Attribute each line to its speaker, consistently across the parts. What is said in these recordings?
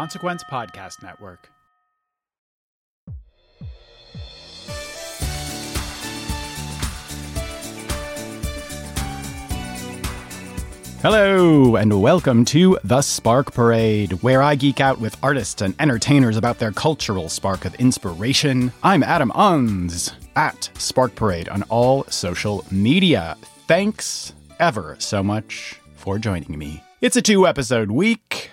Speaker 1: Consequence Podcast Network. Hello, and welcome to The Spark Parade, where I geek out with artists and entertainers about their cultural spark of inspiration. I'm Adam Unz at Spark Parade on all social media. Thanks ever so much for joining me. It's a two episode week.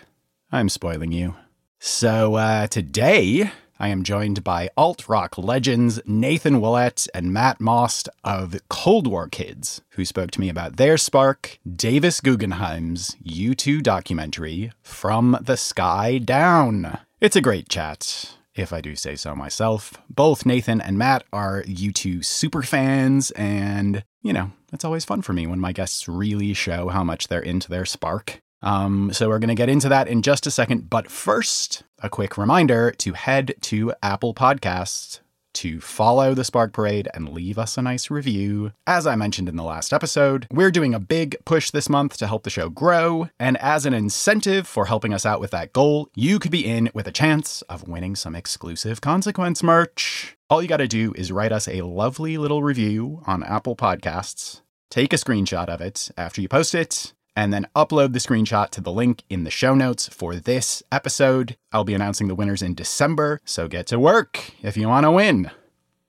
Speaker 1: I'm spoiling you. So, uh, today I am joined by alt rock legends Nathan Willett and Matt Maust of Cold War Kids, who spoke to me about their spark, Davis Guggenheim's U2 documentary, From the Sky Down. It's a great chat. If I do say so myself, both Nathan and Matt are U2 super fans, and, you know, it's always fun for me when my guests really show how much they're into their spark. Um, so we're going to get into that in just a second. But first, a quick reminder to head to Apple Podcasts to follow the Spark Parade and leave us a nice review. As I mentioned in the last episode, we're doing a big push this month to help the show grow. And as an incentive for helping us out with that goal, you could be in with a chance of winning some exclusive consequence merch. All you got to do is write us a lovely little review on Apple Podcasts. Take a screenshot of it after you post it, and then upload the screenshot to the link in the show notes for this episode. I'll be announcing the winners in December, so get to work if you want to win.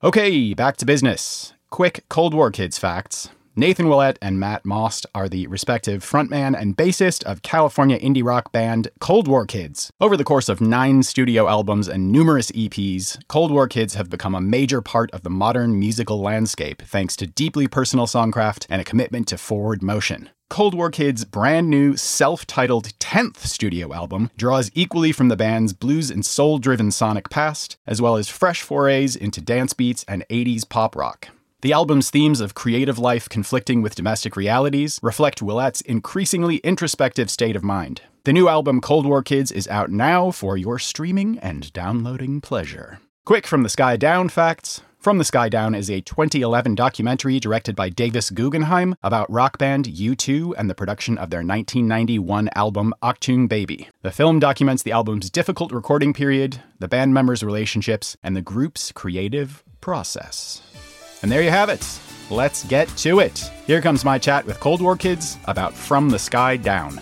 Speaker 1: Okay, back to business. Quick Cold War Kids facts. Nathan Willett and Matt Maust are the respective frontman and bassist of California indie rock band Cold War Kids. Over the course of nine studio albums and numerous EPs, Cold War Kids have become a major part of the modern musical landscape thanks to deeply personal songcraft and a commitment to forward motion. Cold War Kids' brand new self titled 10th studio album draws equally from the band's blues and soul driven sonic past, as well as fresh forays into dance beats and 80s pop rock. The album's themes of creative life conflicting with domestic realities reflect Willett's increasingly introspective state of mind. The new album Cold War Kids is out now for your streaming and downloading pleasure. Quick from the Sky Down facts. From the Sky Down is a 2011 documentary directed by Davis Guggenheim about rock band U2 and the production of their 1991 album Achtung Baby. The film documents the album's difficult recording period, the band members' relationships, and the group's creative process. And there you have it. Let's get to it. Here comes my chat with Cold War Kids about From the Sky Down.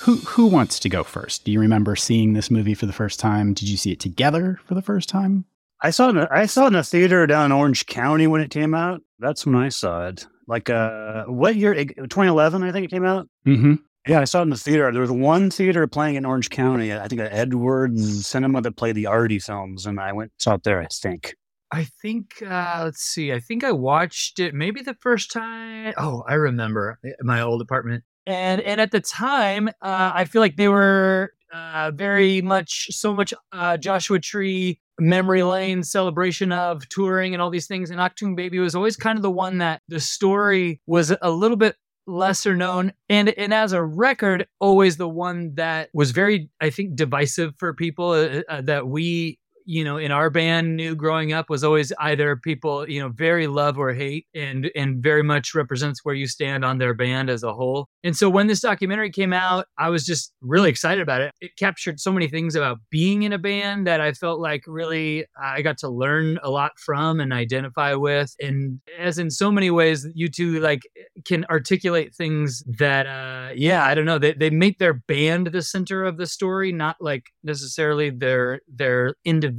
Speaker 1: Who who wants to go first? Do you remember seeing this movie for the first time? Did you see it together for the first time?
Speaker 2: I saw it. In a, I saw it in a theater down in Orange County when it came out. That's when I saw it. Like uh, what year? 2011, I think it came out.
Speaker 1: Mm-hmm.
Speaker 2: Yeah, I saw it in the theater. There was one theater playing in Orange County. I think Edwards Cinema that played the Artie films, and I went saw it there. I think.
Speaker 3: I think uh, let's see. I think I watched it maybe the first time. Oh, I remember my old apartment, and and at the time, uh, I feel like they were uh, very much so much uh, Joshua Tree memory lane celebration of touring and all these things. And Achtung Baby was always kind of the one that the story was a little bit lesser known and and as a record always the one that was very i think divisive for people uh, uh, that we you know in our band knew growing up was always either people you know very love or hate and and very much represents where you stand on their band as a whole. And so when this documentary came out i was just really excited about it. It captured so many things about being in a band that i felt like really i got to learn a lot from and identify with. And as in so many ways U2 like can articulate things that uh yeah i don't know they, they make their band the center of the story not like necessarily their their individual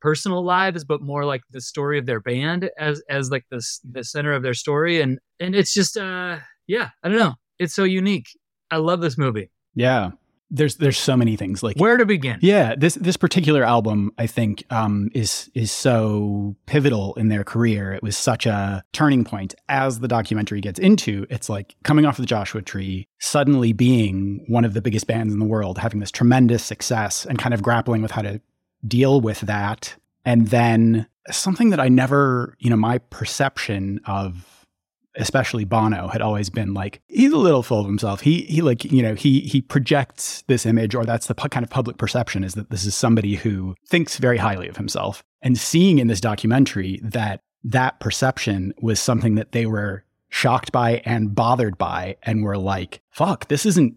Speaker 3: personal lives but more like the story of their band as as like the the center of their story and and it's just uh yeah i don't know it's so unique i love this movie
Speaker 1: Yeah. there's there's so many things like
Speaker 3: Where to begin?
Speaker 1: yeah, this this particular album, I think, um, is is so pivotal in their career. It was such a turning point. As the documentary gets into, it's like coming off of the Joshua Tree, suddenly being one of the biggest bands in the world, having this tremendous success, and kind of grappling with how to deal with that. And then something that I never, you know, my perception of especially Bono had always been like he's a little full of himself. He he like you know he he projects this image or that's the pu- kind of public perception is that this is somebody who thinks very highly of himself. And seeing in this documentary that that perception was something that they were shocked by and bothered by and were like fuck this isn't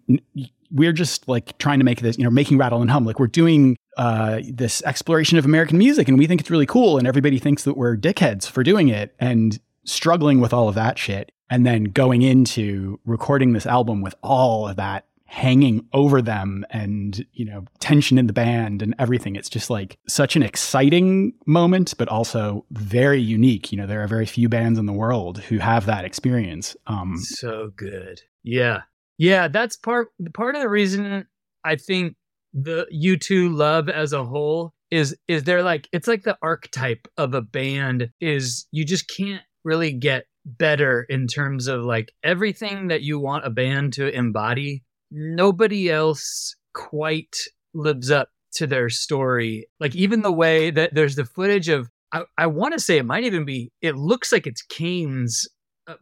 Speaker 1: we're just like trying to make this you know making rattle and hum like we're doing uh, this exploration of American music and we think it's really cool and everybody thinks that we're dickheads for doing it and struggling with all of that shit and then going into recording this album with all of that hanging over them and you know tension in the band and everything it's just like such an exciting moment but also very unique you know there are very few bands in the world who have that experience um
Speaker 3: So good. Yeah. Yeah, that's part part of the reason I think the U2 love as a whole is is they're like it's like the archetype of a band is you just can't really get better in terms of like everything that you want a band to embody. Nobody else quite lives up to their story. Like even the way that there's the footage of I, I want to say it might even be it looks like it's Cain's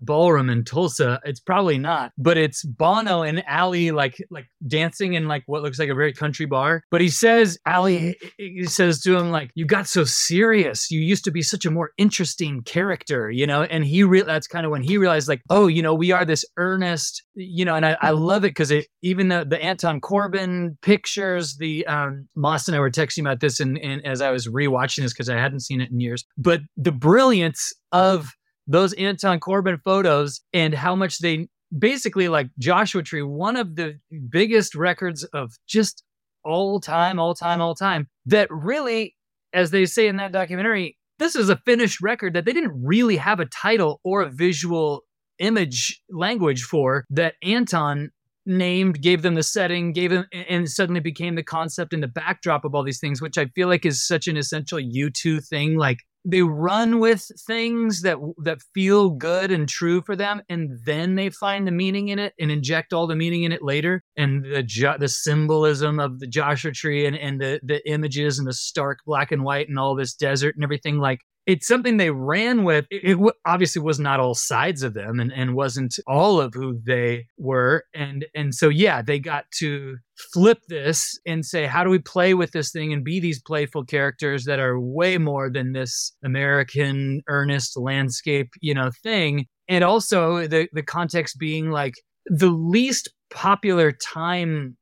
Speaker 3: ballroom in Tulsa. It's probably not, but it's Bono and Ali like like dancing in like what looks like a very country bar. But he says Ali he says to him like, "You got so serious. You used to be such a more interesting character, you know." And he re- that's kind of when he realized like, "Oh, you know, we are this earnest, you know." And I, I love it because it even the the Anton Corbijn pictures, the um, Maust and I were texting about this, and, and as I was rewatching this because I hadn't seen it in years, but the brilliance of those Anton Corbijn photos and how much they basically like Joshua Tree, one of the biggest records of just all time, all time, all time, that really, as they say in that documentary, this is a finished record that they didn't really have a title or a visual image language for that Anton named, gave them the setting, gave them, and suddenly became the concept and the backdrop of all these things, which I feel like is such an essential U2 thing. Like they run with things that that feel good and true for them and then they find the meaning in it and inject all the meaning in it later and the the symbolism of the Joshua tree and and the the images and the stark black and white and all this desert and everything like it's something they ran with. It, it obviously was not all sides of them and, and wasn't all of who they were. And, and so, yeah, they got to flip this and say, how do we play with this thing and be these playful characters that are way more than this American earnest landscape, you know, thing. And also the, the context being like the least popular time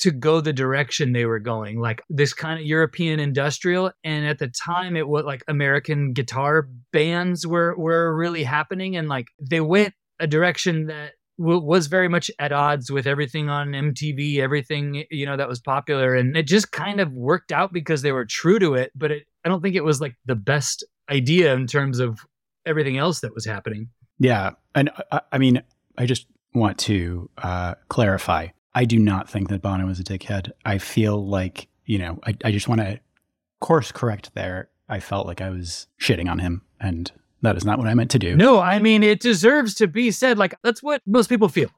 Speaker 3: to go the direction they were going, like this kind of European industrial. And at the time, it was like American guitar bands were were really happening, and like they went a direction that w- was very much at odds with everything on MTV, everything you know that was popular, and it just kind of worked out because they were true to it. But it, I don't think it was like the best idea in terms of everything else that was happening.
Speaker 1: Yeah. And I, I mean, I just want to uh, clarify. I do not think that Bono is a dickhead. I feel like, you know, I, I just want to course correct there. I felt like I was shitting on him, and that is not what I meant to do.
Speaker 3: No, I mean, it deserves to be said. Like, that's what most people feel.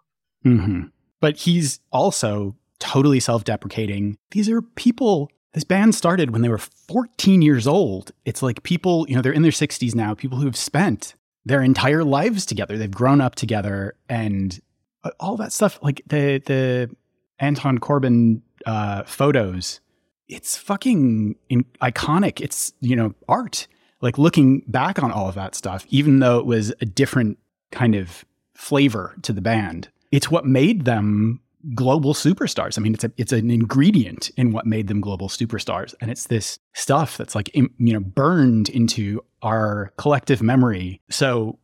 Speaker 1: hmm But he's also totally self deprecating. These are people, this band started when they were 14 years old. It's like people, you know, they're in their 60s now, people who've spent their entire lives together. They've grown up together and all that stuff, like the, the Anton Corbijn uh, photos, it's fucking in, iconic. It's, you know, art. Like looking back on all of that stuff, even though it was a different kind of flavor to the band, it's what made them global superstars. I mean, it's a it's an ingredient in what made them global superstars, and it's this stuff that's like you know burned into our collective memory. So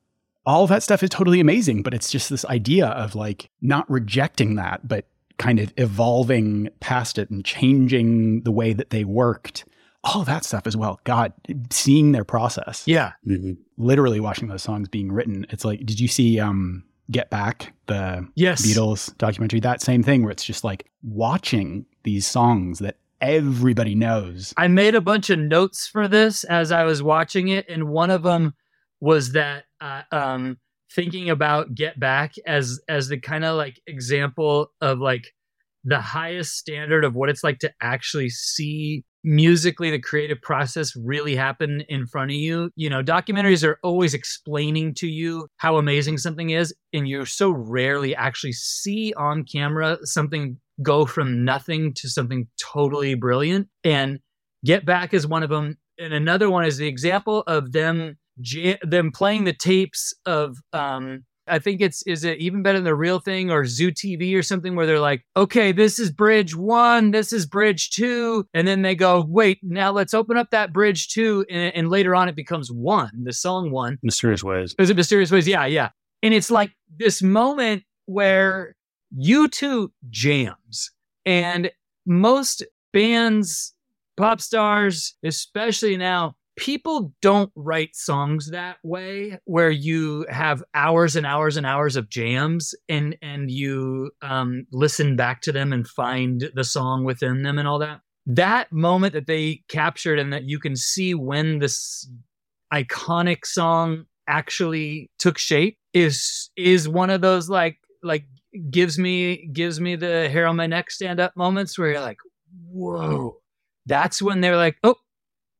Speaker 1: all of that stuff is totally amazing, but it's just this idea of like not rejecting that, but kind of evolving past it and changing the way that they worked. All of that stuff as well. God, seeing their process
Speaker 3: Yeah.
Speaker 2: Mhm.
Speaker 1: literally watching those songs being written. It's like, did you see um, Get Back, the
Speaker 3: Yes.
Speaker 1: Beatles documentary, that same thing where it's just like watching these songs that everybody knows.
Speaker 3: I made a bunch of notes for this as I was watching it, and one of them was that uh, um, thinking about Get Back as as the kind of like example of like the highest standard of what it's like to actually see musically the creative process really happen in front of you. You know, documentaries are always explaining to you how amazing something is, and you so rarely actually see on camera something go from nothing to something totally brilliant. And Get Back is one of them. And another one is the example of them ja- them playing the tapes of um I think it's is it even better than the real thing or Zoo TV or something where they're like, okay, this is bridge one, this is bridge two, and then they go, wait, now let's open up that bridge two, and, and later on it becomes one, the song one.
Speaker 2: Mysterious ways.
Speaker 3: Is it mysterious ways? Yeah, yeah. And it's like this moment where U2 jams, and most bands, pop stars, especially now, people don't write songs that way where you have hours and hours and hours of jams and and you um listen back to them and find the song within them and all that. That moment that they captured and that you can see when this iconic song actually took shape is is one of those like like gives me gives me the hair on my neck stand up moments where you're like whoa. That's when they're like oh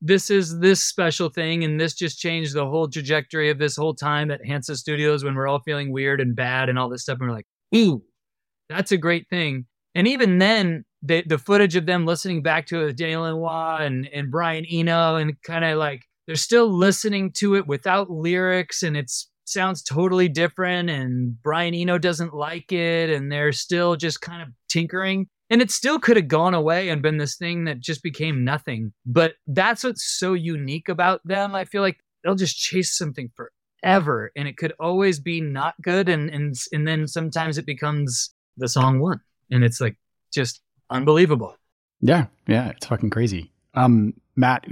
Speaker 3: this is this special thing and this just changed the whole trajectory of this whole time at Hansa Studios when we're all feeling weird and bad and all this stuff and we're like ooh that's a great thing. And even then the the footage of them listening back to it with Daniel Lanois and and Brian Eno and kind of like they're still listening to it without lyrics and it's sounds totally different and Brian Eno doesn't like it and they're still just kind of tinkering and it still could have gone away and been this thing that just became nothing. But that's what's so unique about them. I feel like they'll just chase something forever and it could always be not good. And and and then sometimes it becomes the song one and it's like just unbelievable.
Speaker 1: Yeah, yeah, it's fucking crazy. Um, Matt,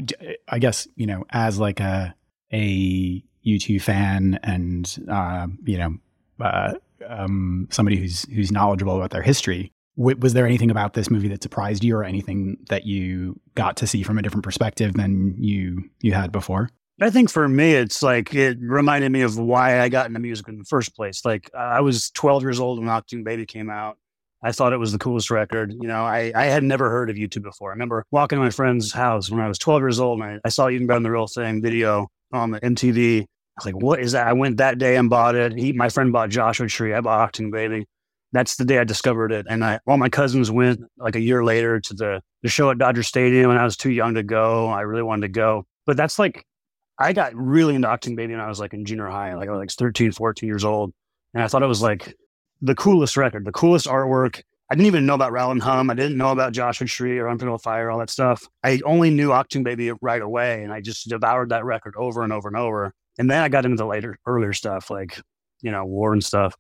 Speaker 1: I guess you know, as like a a U2 fan and uh, you know, uh, um, somebody who's who's knowledgeable about their history, w- was there anything about this movie that surprised you, or anything that you got to see from a different perspective than you you had before?
Speaker 2: I think for me, it's like it reminded me of why I got into music in the first place. Like I was 12 years old when Achtung Baby came out. I thought it was the coolest record. You know, I, I had never heard of U2 before. I remember walking to my friend's house when I was 12 years old and I, I saw Even Better Than the Real Thing video on the MTV. I was like, what is that? I went that day and bought it. He, my friend bought Joshua Tree. I bought Achtung Baby. That's the day I discovered it. And I, all my cousins went like a year later to the, the show at Dodger Stadium and I was too young to go. I really wanted to go. But that's like, I got really into Achtung Baby when I was like in junior high. Like I was like 13, 14 years old. And I thought it was like the coolest record, the coolest artwork. I didn't even know about Rattle and Hum. I didn't know about Joshua Tree or Unforgettable Fire, all that stuff. I only knew Achtung Baby right away, and I just devoured that record over and over and over. And then I got into the later, earlier stuff, like you know, War and stuff.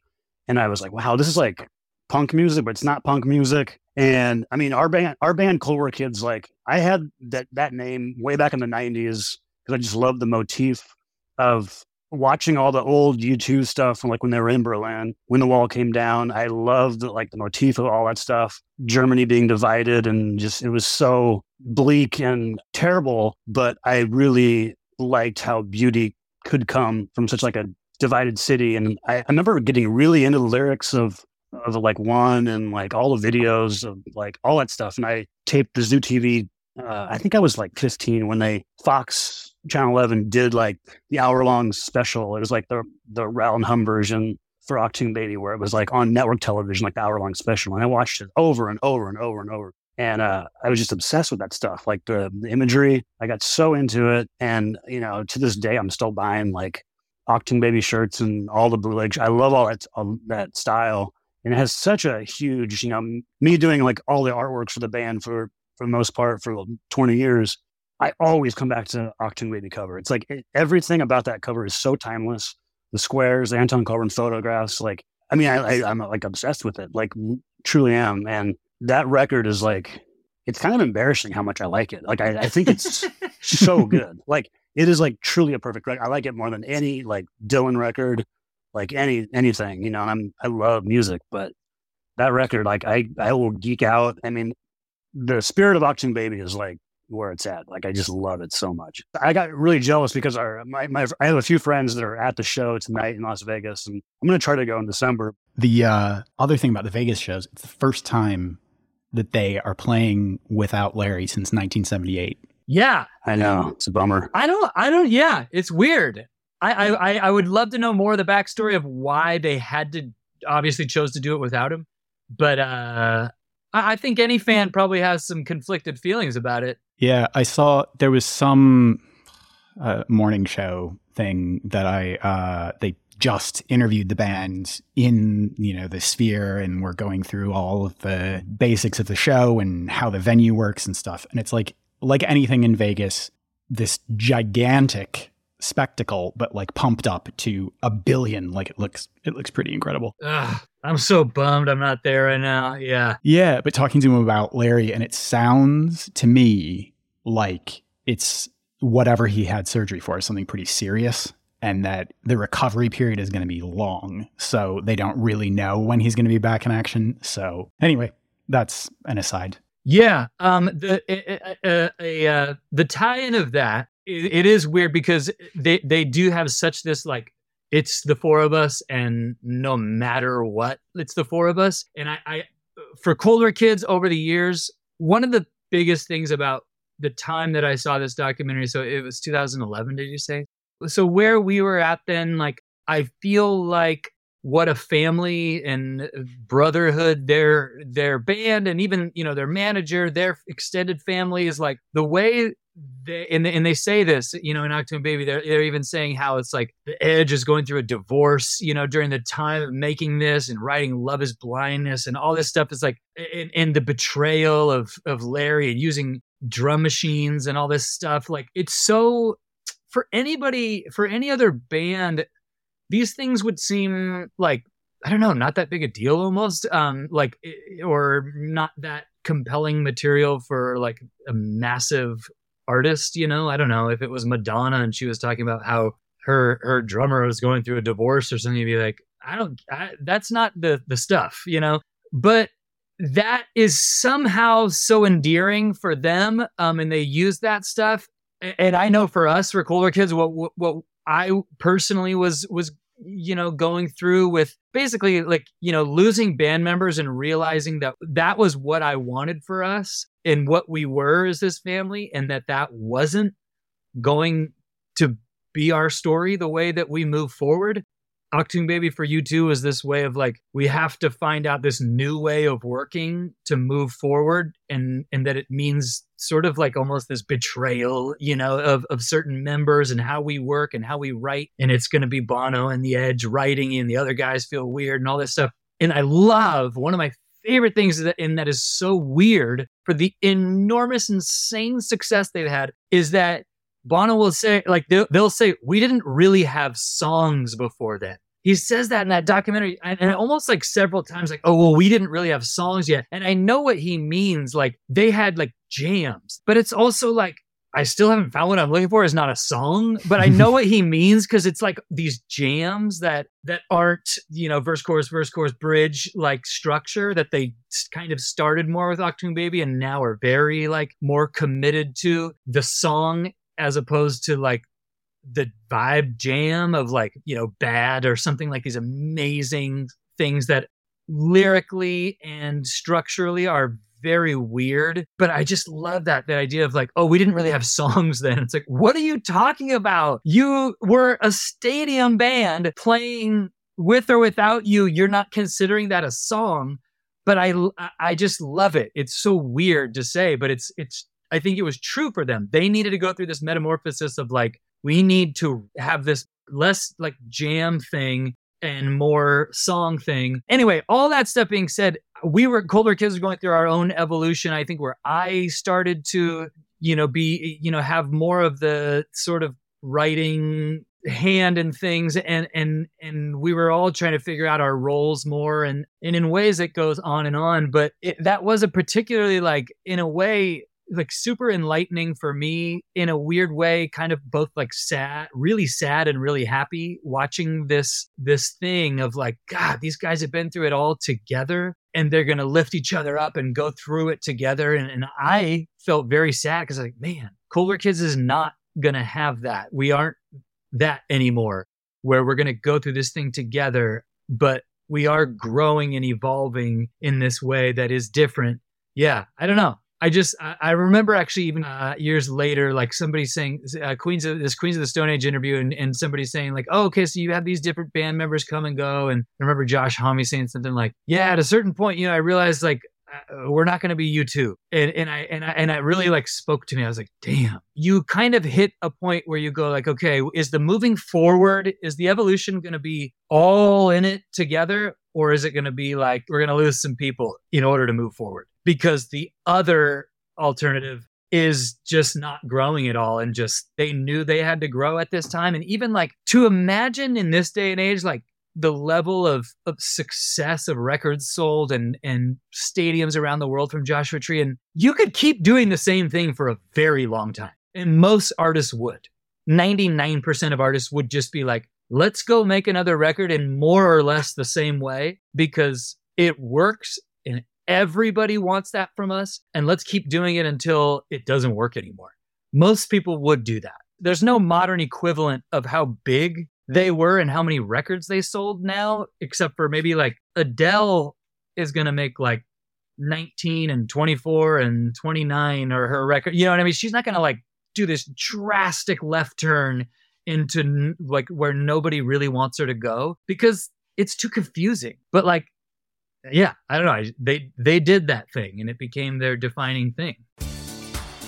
Speaker 2: And I was like, wow, this is like punk music, but it's not punk music. And I mean, our band, our band, War Kids, like I had that that name way back in the '90s because I just loved the motif of watching all the old U2 stuff like when they were in Berlin, when the wall came down. I loved like the motif of all that stuff. Germany being divided and just it was so bleak and terrible, but I really liked how beauty could come from such like a divided city. And I, I remember getting really into the lyrics of of like one and like all the videos of like all that stuff. And I taped the Zoo TV. Uh, I think I was like 15 when they Fox Channel 11 did like the hour long special. It was like the the Rattle and Hum version for Achtung Baby, where it was like on network television, like the hour long special. And I watched it over and over and over and over. And uh, I was just obsessed with that stuff, like the, the imagery. I got so into it, and you know, to this day, I'm still buying like Achtung Baby shirts and all the blue bootlegs. I love all that all that style, and it has such a huge, you know, me doing like all the artwork for the band for for the most part for 20 years. I always come back to Achtung Baby cover. It's like it, everything about that cover is so timeless. The squares, the Anton Corbijn photographs, like I mean, I, I I'm like obsessed with it, like truly am. And that record is like, it's kind of embarrassing how much I like it. Like I, I think it's so good. Like it is like truly a perfect record. I like it more than any like Dylan record. like any anything, you know. And I'm I love music, but that record, like I I will geek out. I mean, the spirit of Achtung Baby is like where it's at. Like I just love it so much. I got really jealous because our my, my I have a few friends that are at the show tonight in Las Vegas, and I'm to try to go in December.
Speaker 1: The uh, other thing about the Vegas shows, it's the first time that they are playing without Larry since 1978.
Speaker 3: Yeah,
Speaker 2: I know it's a bummer.
Speaker 3: I don't. I don't. Yeah, it's weird. I, I I would love to know more of the backstory of why they had to obviously chose to do it without him. But uh, I, I think any fan probably has some conflicted feelings about it.
Speaker 1: Yeah, I saw there was some uh, morning show thing that I uh, they just interviewed the band in you know the sphere and we're going through all of the basics of the show and how the venue works and stuff and it's like like anything in Vegas this gigantic spectacle, but like pumped up to a billion. Like it looks, it looks pretty incredible.
Speaker 3: Ugh, I'm so bummed I'm not there right now. Yeah.
Speaker 1: Yeah. But talking to him about Larry, and it sounds to me like it's whatever he had surgery for is something pretty serious and that the recovery period is going to be long. So they don't really know when he's going to be back in action. So anyway, that's an aside.
Speaker 3: Yeah. Um. The uh, uh, the tie-in of that it, it is weird because they they do have such this like it's the four of us and no matter what it's the four of us and I, I for Cold War Kids over the years one of the biggest things about the time that i saw this documentary so it was 2011 did you say so where we were at then like i feel like what a family and brotherhood their their band and even you know their manager their extended family is like the way they and, and they say this, you know, in Achtung Baby, they're they're even saying how it's like the Edge is going through a divorce, you know, during the time of making this and writing "Love Is Blindness" and all this stuff is like, and, and the betrayal of of Larry and using drum machines and all this stuff. Like it's so for anybody for any other band, these things would seem like I don't know, not that big a deal almost, um, like or not that compelling material for like a massive artist, you know? I don't know if it was Madonna and she was talking about how her her drummer was going through a divorce or something, you'd be like, I don't I, that's not the the stuff, you know? But that is somehow so endearing for them um and they use that stuff and I know for us for Cold War Kids what what, what I personally was was you know going through with basically like you know losing band members and realizing that that was what I wanted for us and what we were as this family and that that wasn't going to be our story the way that we move forward Achtung Baby for U2 is this way of like we have to find out this new way of working to move forward and and that it means sort of like almost this betrayal, you know, of of certain members and how we work and how we write and it's going to be Bono and the Edge writing and the other guys feel weird and all this stuff. And I love one of my favorite things that and that is so weird for the enormous insane success they've had is that Bono will say, like, they'll, they'll say, we didn't really have songs before then. He says that in that documentary, and, almost like several times, like, oh, well, we didn't really have songs yet. And I know what he means. Like, they had like jams, but it's also like, I still haven't found what I'm looking for is not a song, but I know what he means because it's like these jams that that aren't you know verse chorus verse chorus bridge like structure that they kind of started more with Achtung Baby and now are very like more committed to the song as opposed to like the vibe jam of like you know bad or something like these amazing things that lyrically and structurally are very weird. But i just love that that idea of like oh we didn't really have songs then. It's like what are you talking about? You were a stadium band playing with or without you. You're not considering that a song. But i i just love it. It's so weird to say but it's it's I think it was true for them. They needed to go through this metamorphosis of like, we need to have this less like jam thing and more song thing. Anyway, all that stuff being said, we were Cold War Kids were going through our own evolution. I think where I started to, you know, be, you know, have more of the sort of writing hand and things and and and we were all trying to figure out our roles more and and in ways it goes on and on but it, that was a particularly like in a way like super enlightening for me in a weird way, kind of both like sad, really sad and really happy watching this this thing of like, God, these guys have been through it all together and they're gonna lift each other up and go through it together. And, and I felt very sad because like, man, Cold War Kids is not gonna have that. We aren't that anymore where we're gonna go through this thing together, but we are growing and evolving in this way that is different. Yeah, I don't know. I just I, remember actually even uh, years later, like somebody saying uh, Queens of this Queens of the Stone Age interview, and, and somebody saying like, "Oh, okay, so you have these different band members come and go." And I remember Josh Homme saying something like, "Yeah, at a certain point, you know, I realized like uh, we're not going to be U2, and and i and i and i really like spoke to me. I was like damn. You kind of hit a point where you go like okay is the moving forward is the evolution going to be all in it together or is it going to be like we're going to lose some people in order to move forward because the other alternative is just not growing at all. And just they knew they had to grow at this time. And even like to imagine in this day and age like the level of, of success of records sold and and stadiums around the world from Joshua Tree. And you could keep doing the same thing for a very long time. And most artists would. 99% of artists would just be like let's go make another record in more or less the same way because it works and everybody wants that from us. And let's keep doing it until it doesn't work anymore. Most people would do that. There's no modern equivalent of how big they were and how many records they sold now, except for maybe like Adele is going to make like 19 and 24 and 29 or her record. You know what I mean? She's not going to like do this drastic left turn into like where nobody really wants her to go because it's too confusing. But like, yeah, I don't know. They they did that thing and it became their defining thing.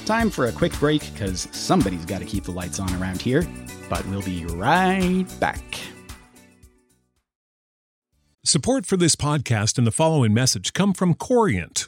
Speaker 1: Time for a quick break because somebody's got to keep the lights on around here. But we'll be right back.
Speaker 4: Support for this podcast and the following message come from Corient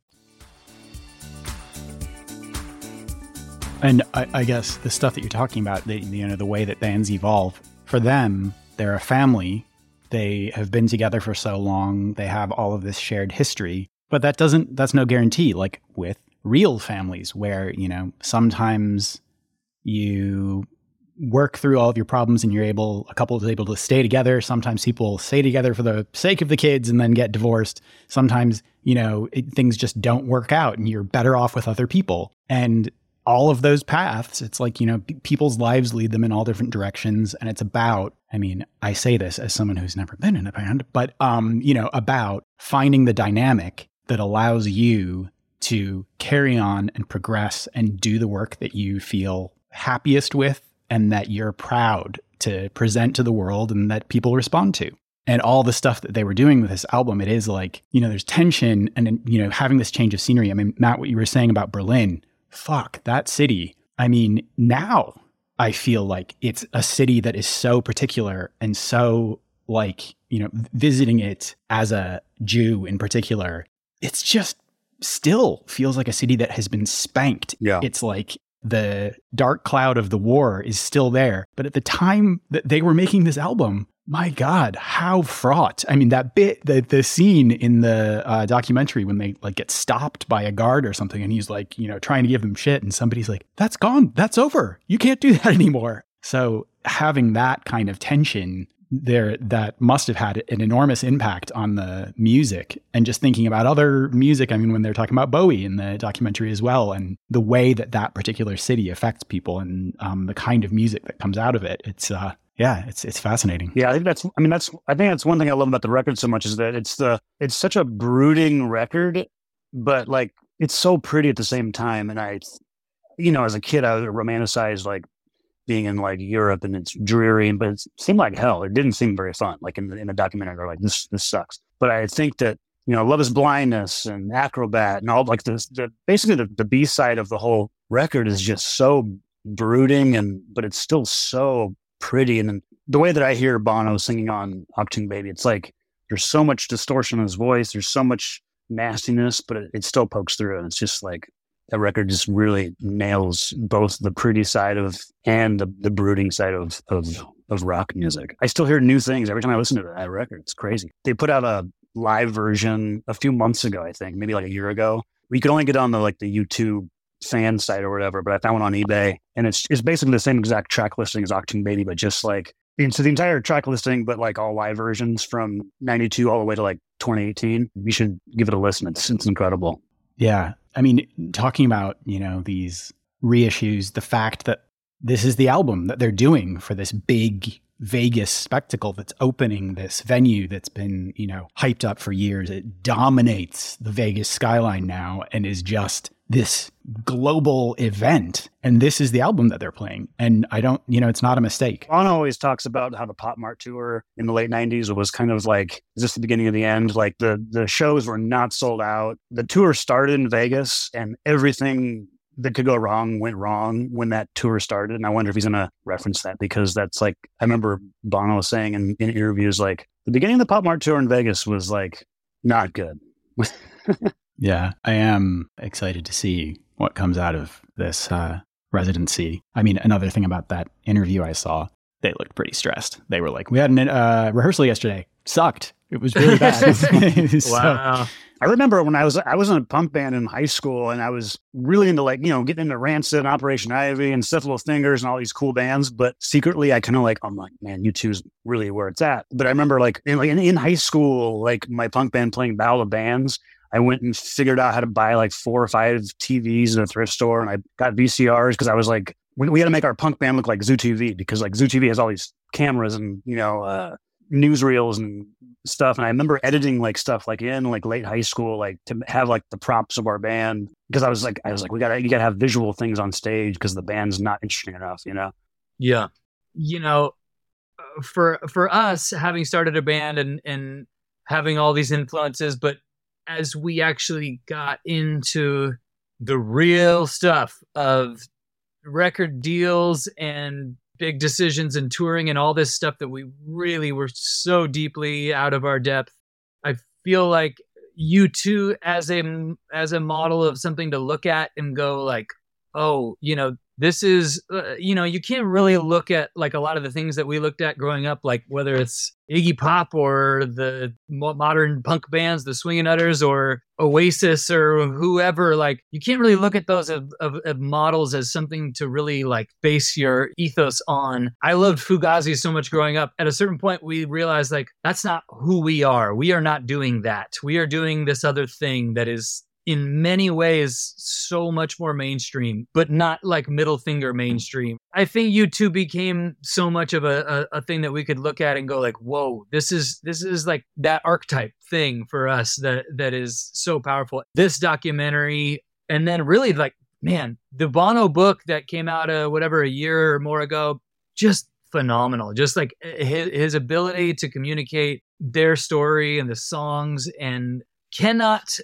Speaker 1: And I, I, guess the stuff that you're talking about, the, you know, the way that bands evolve, for them, they're a family. They have been together for so long. They have all of this shared history. But that doesn't, that's no guarantee. Like with real families, where, you know, sometimes you work through all of your problems and you're able, a couple is able to stay together. Sometimes people stay together for the sake of the kids and then get divorced. Sometimes, you know, it, things just don't work out and you're better off with other people. And all of those paths. It's like, you know, people's lives lead them in all different directions. And it's about, I mean, I say this as someone who's never been in a band, but, um, you know, about finding the dynamic that allows you to carry on and progress and do the work that you feel happiest with and that you're proud to present to the world and that people respond to and all the stuff that they were doing with this album, it is like, you know, there's tension and, you know, having this change of scenery. I mean, Matt, what you were saying about Berlin, fuck, that city. I mean, now I feel like it's a city that is so particular and so like, you know, visiting it as a Jew in particular, it's just still feels like a city that has been spanked.
Speaker 2: Yeah.
Speaker 1: It's like the dark cloud of the war is still there. But at the time that they were making this album, my God, how fraught! I mean, that bit, the the scene in the uh, documentary when they like get stopped by a guard or something, and he's like, you know, trying to give them shit, and somebody's like, "That's gone, that's over. You can't do that anymore." So having that kind of tension there that must have had an enormous impact on the music and just thinking about other music i mean when they're talking about bowie in the documentary as well and the way that that particular city affects people and um, the kind of music that comes out of it it's uh yeah it's it's fascinating
Speaker 2: Yeah, I think that's. I mean, that's. I think that's one thing I love about the record so much is that it's the. It's such a brooding record, but like it's so pretty at the same time. And I, you know, as a kid, I romanticized like being in like Europe and it's dreary, but it seemed like hell. It didn't seem very fun. Like in the, in the documentary, they're like this this sucks. But I think that you know, Love Is Blindness and Acrobat and all like the, the basically the, the B side of the whole record is just so brooding and but it's still so pretty. And the way that I hear Bono singing on Achtung Baby, it's like there's so much distortion in his voice. There's so much nastiness, but it, it still pokes through. And it's just like that record just really nails both the pretty side of and the, the brooding side of, of of rock music. I still hear new things every time I listen to that record. It's crazy. They put out a live version a few months ago, I think, maybe like a year ago. We could only get on the like the YouTube fan site or whatever, but I found one on eBay and it's it's basically the same exact track listing as Achtung Baby, but just like into the entire track listing, but like all live versions from 92 all the way to like 2018. You should give it a listen. It's, it's incredible.
Speaker 1: Yeah. I mean, talking about, you know, these reissues, the fact that this is the album that they're doing for this big Vegas spectacle that's opening this venue that's been, you know, hyped up for years. It dominates the Vegas skyline now and is just this global event. And this is the album that they're playing. And I don't, you know, it's not a mistake.
Speaker 2: Bono always talks about how the Pop Mart tour in the late 90s was kind of like, is this the beginning of the end? Like the, the shows were not sold out. The tour started in Vegas and everything that could go wrong went wrong when that tour started. And I wonder if he's going to reference that because that's like, I remember Bono was saying in, in interviews, like the beginning of the Pop Mart tour in Vegas was like not good.
Speaker 1: yeah, I am excited to see what comes out of this uh, residency. I mean, another thing about that interview I saw, they looked pretty stressed. They were like, we had a uh, rehearsal yesterday, sucked. It was really bad. so,
Speaker 3: wow.
Speaker 2: I remember when I was I was in a punk band in high school and I was really into like, you know, getting into Rancid and Operation Ivy and Stiff Fingers and all these cool bands. But secretly I kind of like, I'm like, man, U2's really where it's at. But I remember like in, like in, in high school, like my punk band playing Battle of Bands. I went and figured out how to buy like four or five TVs in a thrift store and I got VCRs because I was like, we, we had to make our punk band look like Zoo TV because like Zoo TV has all these cameras and, you know, uh, newsreels and stuff. And I remember editing like stuff like in like late high school, like to have like the props of our band because I was like, I was like, we gotta, you gotta have visual things on stage because the band's not interesting enough, you know?
Speaker 3: Yeah. You know, for for us having started a band and and having all these influences, but as we actually got into the real stuff of record deals and big decisions and touring and all this stuff that we really were so deeply out of our depth. I feel like U2 as a as a model of something to look at and go like, oh, you know, this is uh, you know, you can't really look at like a lot of the things that we looked at growing up like whether it's Iggy Pop or the modern punk bands, the Swingin' Utters or Oasis or whoever, like you can't really look at those as, as, as, models as something to really like base your ethos on. I loved Fugazi so much growing up. At a certain point, we realized like that's not who we are. We are not doing that. We are doing this other thing that is in many ways so much more mainstream, but not like middle finger mainstream. I think U2 became so much of a, a, a, thing that we could look at and go like, whoa, this is this is like that archetype thing for us that that is so powerful. This documentary and then really like, man, the Bono book that came out uh, whatever a year or more ago, just phenomenal. Just like his, his ability to communicate their story and the songs and cannot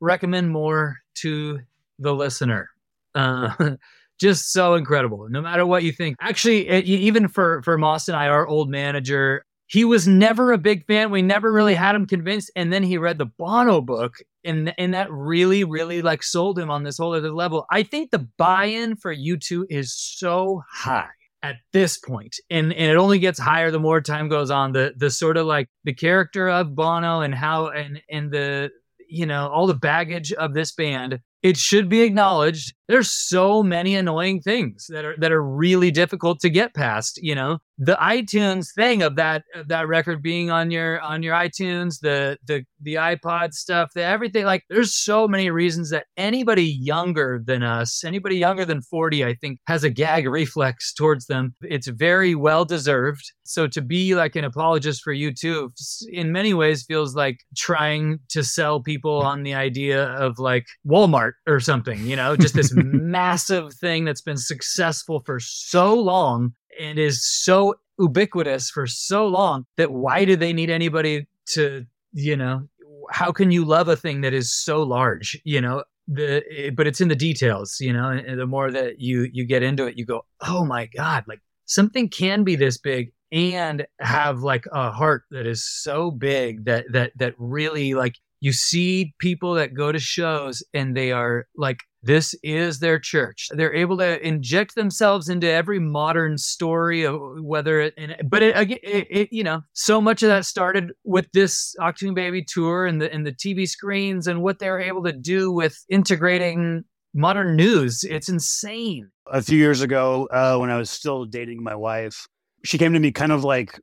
Speaker 3: recommend more to the listener. Uh, just so incredible. No matter what you think. Actually, it, even for for Maust and I, our old manager, he was never a big fan. We never really had him convinced. And then he read the Bono book, and and that really, really like sold him on this whole other level. I think the buy-in for U2 is so high at this point and and it only gets higher the more time goes on the the sort of like the character of bono and how and and the you know, all the baggage of this band, it should be acknowledged. There's so many annoying things that are that are really difficult to get past, you know. The iTunes thing of that of that record being on your on your iTunes, the the the iPod stuff, the everything like there's so many reasons that anybody younger than us, anybody younger than 40, I think has a gag reflex towards them. It's very well deserved. So to be like an apologist for U2 in many ways feels like trying to sell people on the idea of like Walmart or something, you know, just this massive thing that's been successful for so long and is so ubiquitous for so long that why do they need anybody to, you know, how can you love a thing that is so large, you know? The, but it's in the details, you know, and the more that you you get into it, you go, oh my god, like something can be this big and have like a heart that is so big that that that really like you see people that go to shows and they are like this is their church they're able to inject themselves into every modern story of whether it and, but it, it, it, you know so much of that started with this Achtung Baby tour and the and the TV screens and what they're able to do with integrating modern news it's insane
Speaker 2: a few years ago uh, when I was still dating my wife she came to me kind of like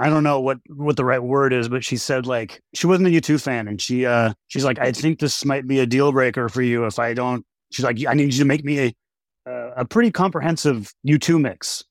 Speaker 2: I don't know what what the right word is, but she said like she wasn't a U2 fan, and she uh she's like I think this might be a deal breaker for you if I don't. She's like I need you to make me a a pretty comprehensive U2 mix,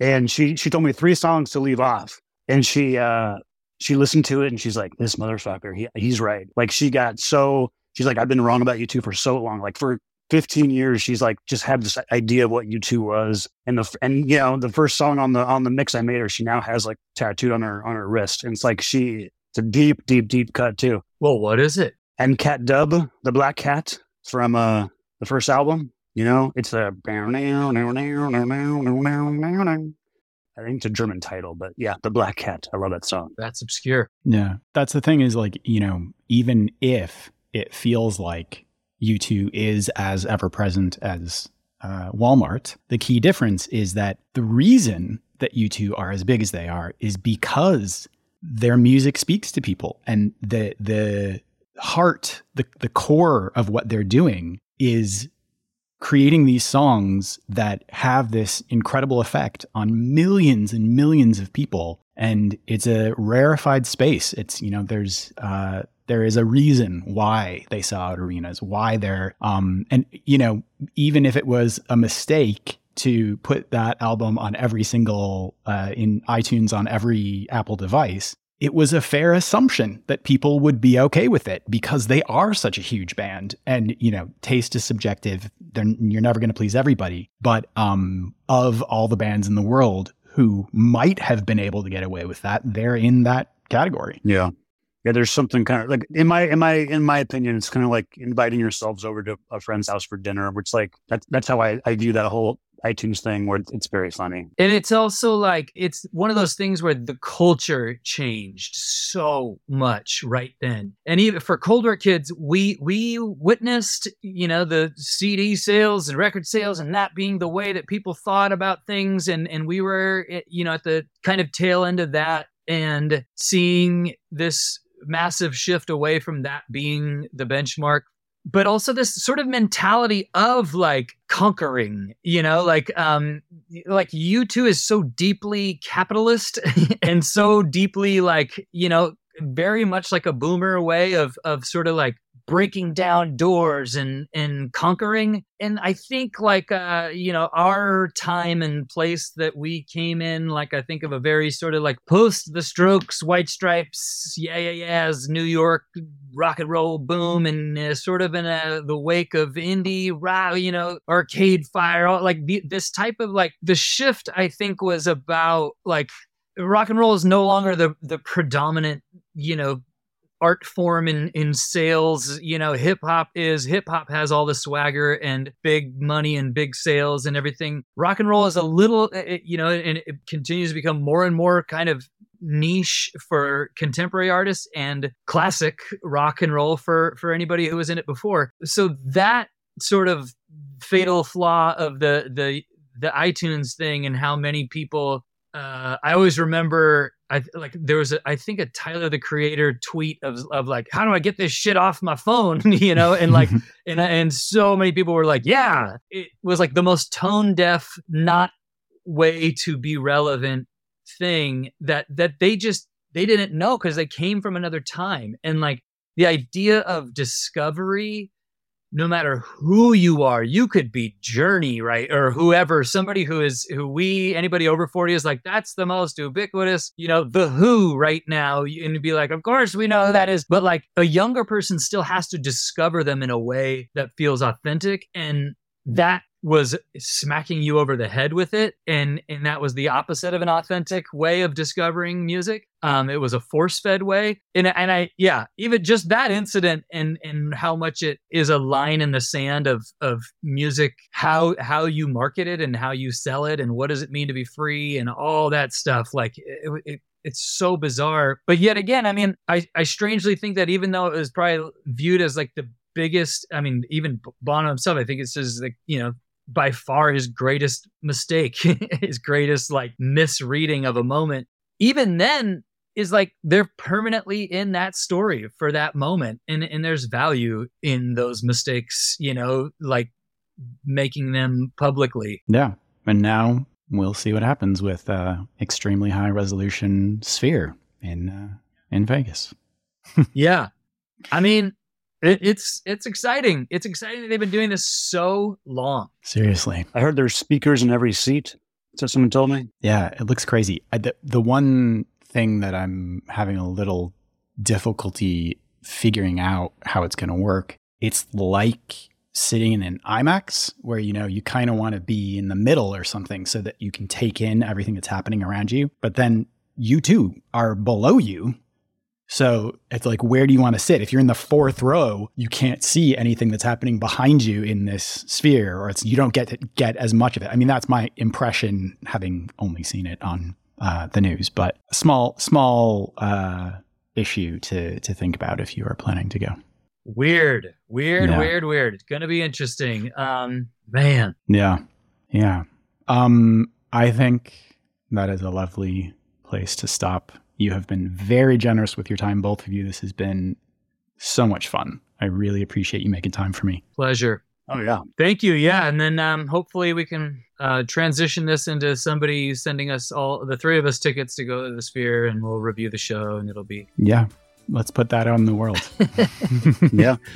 Speaker 2: and she she told me three songs to leave off, and she uh she listened to it and she's like this motherfucker he he's right. Like she got so she's like I've been wrong about U2 for so long, like for 15 years she's like just had this idea of what u2 was. And the and you know the first song on the on the mix i made her she now has like tattooed on her on her wrist. And it's like she it's a deep deep deep cut too.
Speaker 3: Well what is it?
Speaker 2: An Cat Dubh the black cat from uh the first album you know it's a I think it's a German title, but yeah, The Black Cat. I love that song.
Speaker 3: That's obscure.
Speaker 1: Yeah. That's the thing is like, you know, even if it feels like U2 is as ever present as uh, Walmart. The key difference is that the reason that U2 are as big as they are is because their music speaks to people and the the heart, the the core of what they're doing is creating these songs that have this incredible effect on millions and millions of people. And it's a rarefied space. It's you know there's uh, there is a reason why they sell out arenas, why they're, um, and you know, even if it was a mistake to put that album on every single, uh, in iTunes on every Apple device, it was a fair assumption that people would be okay with it because they are such a huge band. And you know taste is subjective. They're, you're never going to please everybody. But um, of all the bands in the world who might have been able to get away with that they're in that category.
Speaker 2: Yeah. Yeah, there's something kind of like in my in my in my opinion, it's kind of like inviting yourselves over to a friend's house for dinner, which like that's that's how I, I view that whole iTunes thing where it's very funny.
Speaker 3: And it's also like it's one of those things where the culture changed so much right then. And even for cold war kids, we we witnessed, you know, the CD sales and record sales and that being the way that people thought about things and and we were eh, you know at the kind of tail end of that and seeing this massive shift away from that being the benchmark but also this sort of mentality of like conquering you know like um like u2 is so deeply capitalist and so deeply like you know very much like a boomer way of of sort of like breaking down doors and and conquering. And i think like uh you know our time and place that we came in like i think of a very sort of like post the strokes white stripes yeah yeah yeahs new york rock and roll boom and uh, sort of in a, the wake of indie rock you know arcade fire all, like the, this type of like the shift i think was about like rock and roll is no longer the the predominant you know art form in in sales you know hip hop is hip hop has all the swagger and big money and big sales and everything. Rock and roll is a little it, you know and it continues to become more and more kind of niche for contemporary artists and classic rock and roll for for anybody who was in it before. So that sort of fatal flaw of the the the iTunes thing and how many people uh, I always remember I like there was a, I think a Tyler the Creator tweet of of like how do I get this shit off my phone? You know and like and and so many people were like yeah. It was like the most tone deaf not way to be relevant thing that that they just they didn't know because they came from another time. And like the idea of discovery no matter who you are, you could be Journey, right? Or whoever, somebody who is who we, anybody over 40 is like, that's the most ubiquitous, you know, the who right now. And be like, of course we know who that is. But like a younger person still has to discover them in a way that feels authentic. And that was smacking you over the head with it and and that was the opposite of an authentic way of discovering music um it was a force-fed way and and I yeah even just that incident and and how much it is a line in the sand of of music how how you market it and how you sell it and what does it mean to be free and all that stuff like it, it it's so bizarre. But yet again, I mean, I, I strangely think that even though it was probably viewed as like the biggest, I mean, even Bono himself, I think it's his like, you know, by far his greatest mistake, his greatest like misreading of a moment. Even then, is like they're permanently in that story for that moment, and and there's value in those mistakes, you know, like making them publicly.
Speaker 1: Yeah, and now we'll see what happens with uh, extremely high resolution sphere in uh, in Vegas.
Speaker 3: yeah, I mean, it, it's it's exciting. It's exciting that they've been doing this so long.
Speaker 1: Seriously,
Speaker 2: I heard there's speakers in every seat. So someone told me.
Speaker 1: Yeah, it looks crazy. I, the the one thing that I'm having a little difficulty figuring out how it's going to work. It's like sitting in an IMAX where you know you kind of want to be in the middle or something so that you can take in everything that's happening around you. But then U2 are below you so it's like, where do you want to sit? If you're in the fourth row, you can't see anything that's happening behind you in this sphere, or it's you don't get to get as much of it. I mean, that's my impression, having only seen it on uh, the news. But small, small uh, issue to to think about if you are planning to go.
Speaker 3: Weird, weird, yeah. weird, weird. It's gonna be interesting. Um, man.
Speaker 1: Yeah, yeah. Um, I think that is a lovely place to stop you have been very generous with your time, both of you. This has been so much fun. I really appreciate you making time for me.
Speaker 3: Pleasure.
Speaker 2: Oh yeah.
Speaker 3: Thank you. Yeah, and then um, hopefully we can uh, transition this into somebody sending us all the three of us tickets to go to the Sphere, and we'll review the show, and it'll be
Speaker 1: yeah. Let's put that out in the world.
Speaker 2: yeah.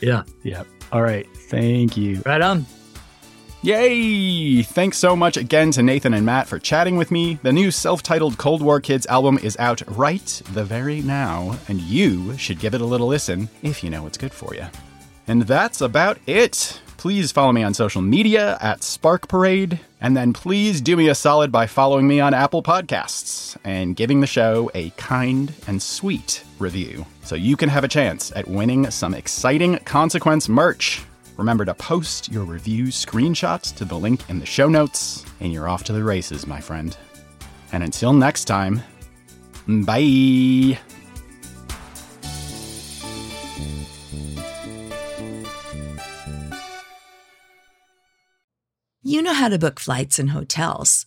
Speaker 3: Yeah.
Speaker 1: Yeah. All right. Thank you.
Speaker 3: Right on.
Speaker 1: Yay! Thanks so much again to Nathan and Matt for chatting with me. The new self titled Cold War Kids album is out right the very now, and you should give it a little listen if you know what's good for you. And that's about it. Please follow me on social media at Spark Parade, and then please do me a solid by following me on Apple Podcasts and giving the show a kind and sweet review so you can have a chance at winning some exciting Consequence merch. Remember to post your review screenshots to the link in the show notes, and you're off to the races, my friend. And until next time, bye.
Speaker 5: You know how to book flights and hotels.